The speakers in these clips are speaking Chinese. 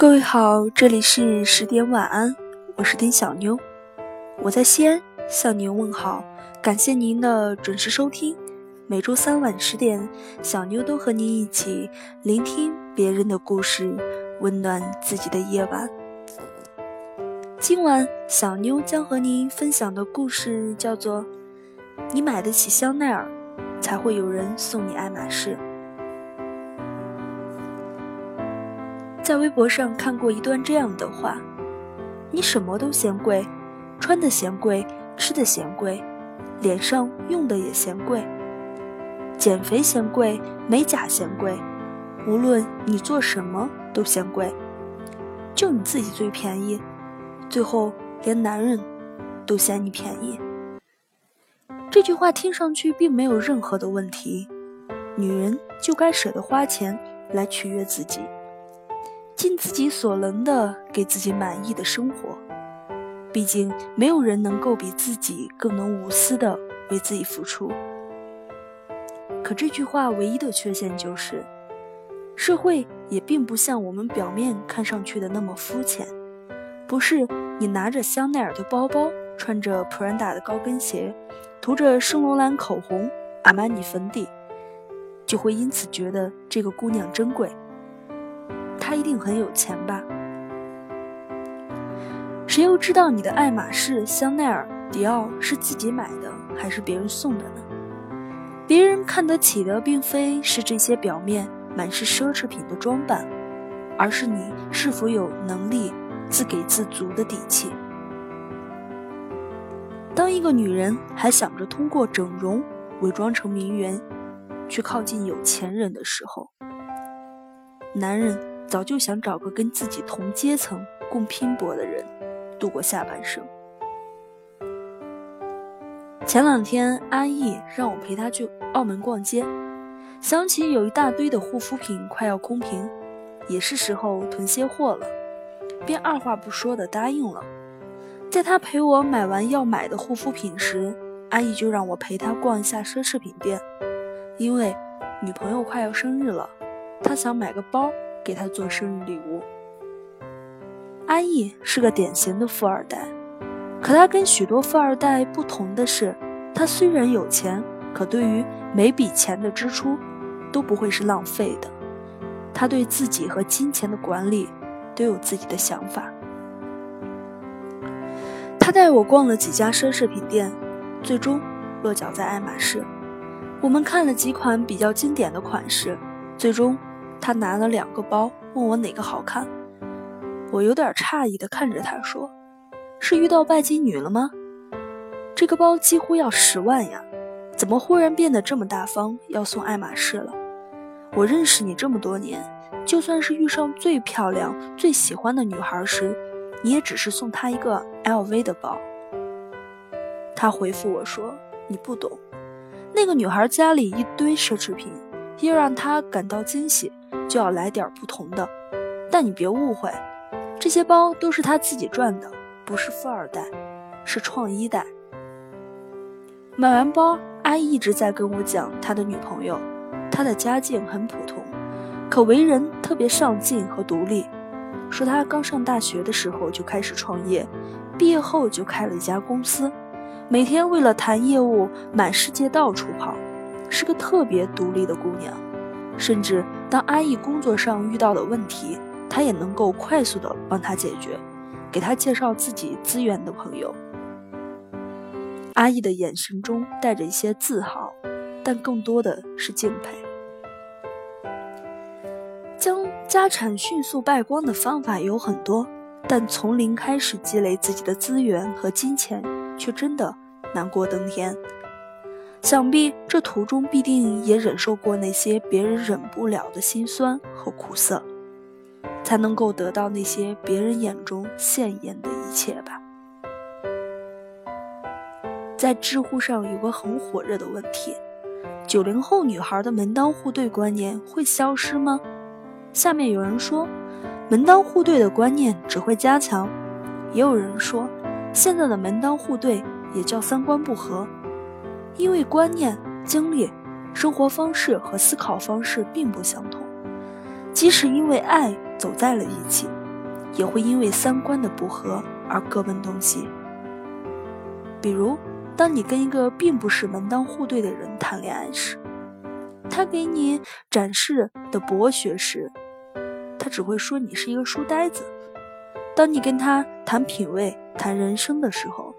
各位好，这里是十点晚安，我是丁小妞，我在西安向您问好，感谢您的准时收听。每周三晚十点，小妞都和您一起聆听别人的故事，温暖自己的夜晚。今晚小妞将和您分享的故事叫做《你买得起香奈儿，才会有人送你爱马仕》。在微博上看过一段这样的话：你什么都嫌贵，穿的嫌贵，吃的嫌贵，脸上用的也嫌贵，减肥嫌贵，美甲嫌贵，无论你做什么都嫌贵，就你自己最便宜，最后连男人都嫌你便宜。这句话听上去并没有任何的问题，女人就该舍得花钱来取悦自己。尽自己所能的给自己满意的生活，毕竟没有人能够比自己更能无私的为自己付出。可这句话唯一的缺陷就是，社会也并不像我们表面看上去的那么肤浅。不是你拿着香奈儿的包包，穿着 Prada 的高跟鞋，涂着圣罗兰口红、阿玛尼粉底，就会因此觉得这个姑娘珍贵。他一定很有钱吧？谁又知道你的爱马仕、香奈儿、迪奥是自己买的还是别人送的呢？别人看得起的，并非是这些表面满是奢侈品的装扮，而是你是否有能力自给自足的底气。当一个女人还想着通过整容伪装成名媛，去靠近有钱人的时候，男人。早就想找个跟自己同阶层、共拼搏的人，度过下半生。前两天，安逸让我陪他去澳门逛街，想起有一大堆的护肤品快要空瓶，也是时候囤些货了，便二话不说的答应了。在他陪我买完要买的护肤品时，安逸就让我陪他逛一下奢侈品店，因为女朋友快要生日了，他想买个包。给他做生日礼物。安逸是个典型的富二代，可他跟许多富二代不同的是，他虽然有钱，可对于每笔钱的支出，都不会是浪费的。他对自己和金钱的管理都有自己的想法。他带我逛了几家奢侈品店，最终落脚在爱马仕。我们看了几款比较经典的款式，最终。他拿了两个包，问我哪个好看。我有点诧异地看着他说：“是遇到拜金女了吗？这个包几乎要十万呀，怎么忽然变得这么大方，要送爱马仕了？我认识你这么多年，就算是遇上最漂亮、最喜欢的女孩时，你也只是送她一个 LV 的包。”他回复我说：“你不懂，那个女孩家里一堆奢侈品，要让他感到惊喜。”就要来点不同的，但你别误会，这些包都是他自己赚的，不是富二代，是创一代。买完包，阿姨一直在跟我讲他的女朋友，他的家境很普通，可为人特别上进和独立。说他刚上大学的时候就开始创业，毕业后就开了一家公司，每天为了谈业务满世界到处跑，是个特别独立的姑娘。甚至当阿义工作上遇到了问题，她也能够快速的帮他解决，给他介绍自己资源的朋友。阿义的眼神中带着一些自豪，但更多的是敬佩。将家产迅速败光的方法有很多，但从零开始积累自己的资源和金钱，却真的难过登天。想必这途中必定也忍受过那些别人忍不了的辛酸和苦涩，才能够得到那些别人眼中鲜艳的一切吧。在知乎上有个很火热的问题：九零后女孩的门当户对观念会消失吗？下面有人说，门当户对的观念只会加强；也有人说，现在的门当户对也叫三观不合。因为观念、经历、生活方式和思考方式并不相同，即使因为爱走在了一起，也会因为三观的不合而各奔东西。比如，当你跟一个并不是门当户对的人谈恋爱时，他给你展示的博学时，他只会说你是一个书呆子；当你跟他谈品味、谈人生的时候，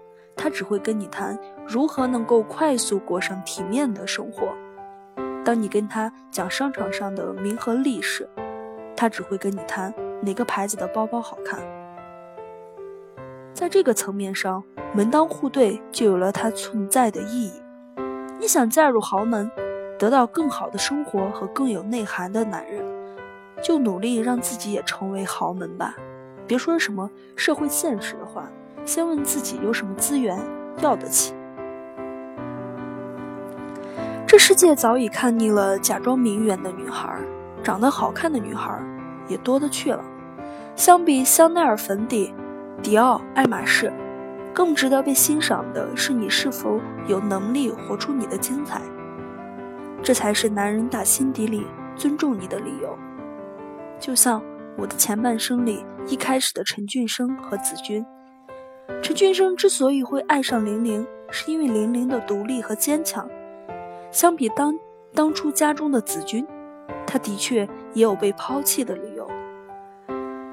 他只会跟你谈如何能够快速过上体面的生活；当你跟他讲商场上的名和利时，他只会跟你谈哪个牌子的包包好看。在这个层面上，门当户对就有了它存在的意义。你想嫁入豪门，得到更好的生活和更有内涵的男人，就努力让自己也成为豪门吧。别说什么社会现实的话，先问自己有什么资源要得起。这世界早已看腻了假装名媛的女孩，长得好看的女孩也多得去了。相比香奈儿、粉底。迪奥、爱马仕，更值得被欣赏的是你是否有能力活出你的精彩。这才是男人打心底里尊重你的理由。就像我的前半生里一开始的陈俊生和子君。陈俊生之所以会爱上玲玲，是因为玲玲的独立和坚强。相比当当初家中的子君，他的确也有被抛弃的理由。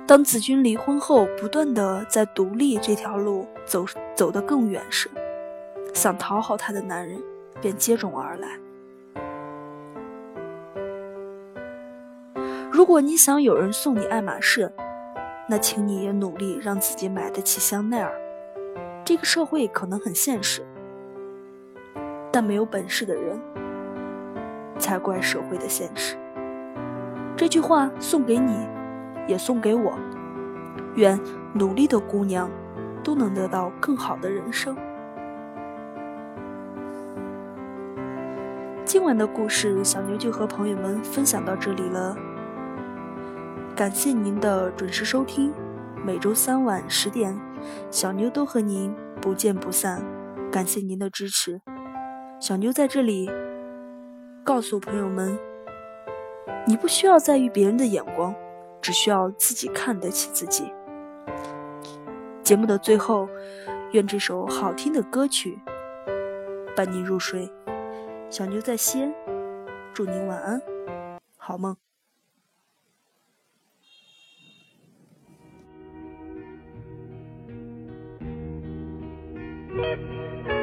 当子君离婚后，不断的在独立这条路走走得更远时，想讨好她的男人便接踵而来。如果你想有人送你爱马仕，那请你也努力让自己买得起香奈儿。这个社会可能很现实，但没有本事的人才怪社会的现实。这句话送给你。也送给我，愿努力的姑娘都能得到更好的人生。今晚的故事，小牛就和朋友们分享到这里了。感谢您的准时收听，每周三晚十点，小妞都和您不见不散。感谢您的支持，小妞在这里告诉朋友们：你不需要在意别人的眼光。只需要自己看得起自己。节目的最后，愿这首好听的歌曲伴您入睡。小妞在西安，祝您晚安，好梦。Thank you.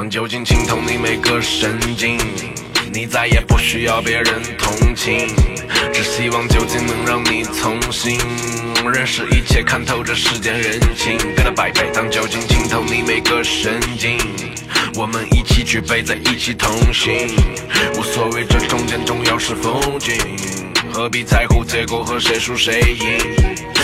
当酒精浸透你每个神经，你再也不需要别人同情，只希望酒精能让你从新认识一切，看透这世间人情。跟他拜拜。当酒精浸透你每个神经，我们一起举杯，在一起同行，无所谓这中间重要是风景，何必在乎结果和谁输谁赢？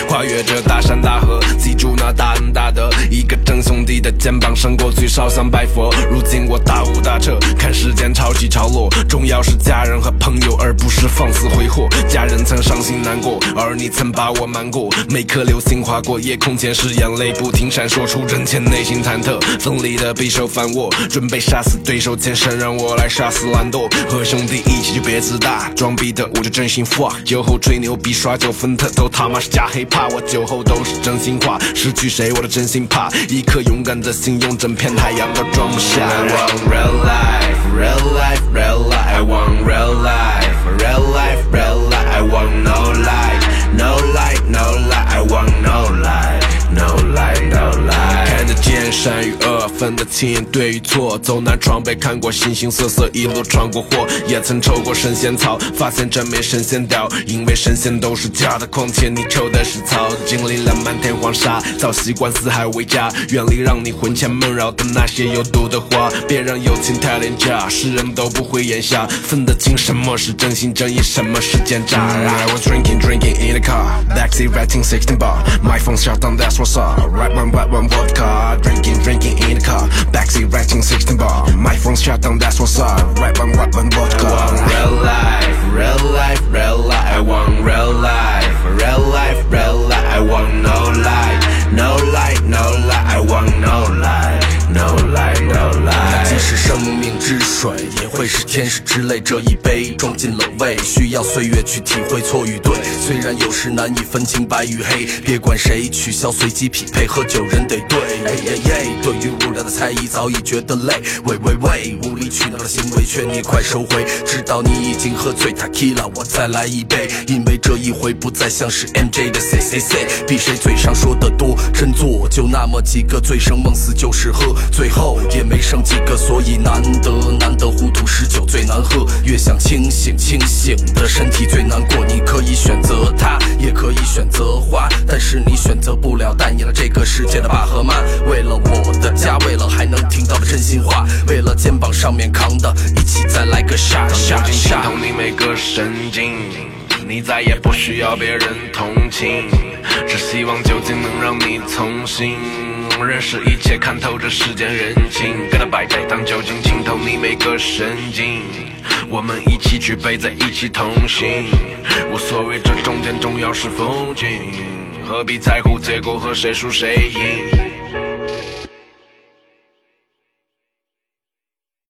跨越这大山大河，记住那大恩大德。一个真兄弟的肩膀胜，过去烧香拜佛。如今我大悟大彻，看世间潮起潮落。重要是家人和朋友，而不是放肆挥霍。家人曾伤心难过，而你曾把我瞒过。每颗流星划过夜空前是，眼泪不停闪烁出人前，内心忐忑。锋利的匕首反握，准备杀死对手前，身让我来杀死懒惰。和兄弟一起就别自大，装逼的我就真心话。酒后吹牛逼耍酒疯他都他妈是假黑怕。怕我酒后都是真心话，失去谁我都真心怕。一颗勇敢的心，用整片海洋都装不下。I want real life, real life, real life. I want real life, real life, 分得清对与错。走南闯北，看过形形色色，一路闯过祸，也曾抽过神仙草，发现真没神仙屌，因为神仙都是假的。况且你抽的是。草经历了漫天黄沙，早习惯四海为家，远离让你魂牵梦绕的那些有毒的话。别让友情太廉价，世人都不会眼瞎，分得清什么是真心真意，什么是奸诈。I was drinking, drinking in the car, backseat writing sixteen bar. My phone shut down, that's what's up. Right one, right one vodka, drinking, drinking in the car. Vodka. Backseat writing 16 bar. My phone's shut down, that's what's up. Rap and rap and vodka. I 是天使之泪。这一杯装进了胃，需要岁月去体会错与对。虽然有时难以分清白与黑，别管谁，取消随机匹配，喝酒人得对。哎耶耶，对于无聊的猜疑早已觉得累。喂喂喂，无理取闹的行为劝你快收回，知道你已经喝醉 tequila，我再来一杯，因为这一回不再像是 MJ 的 C C C，比谁嘴上说的多，真做就那么几个，醉生梦死就是喝，最后也没剩几个，所以难得难得糊涂是酒最难喝，越想清醒清醒的身体最难过。你可以选择它，也可以选择花，但是你选择不了扮演了这个世界的爸和妈。为了我的家，为了还能听到的真心话，为了肩膀上面扛的，一起再来个傻傻傻。你每个神经，你再也不需要别人同情，只希望酒精能让你从心认识一切，看透这世间人情。跟他摆当酒精浸透你每个神经，我们一起举杯，在一起同行，无所谓这中间重要是风景，何必在乎结果和谁输谁赢。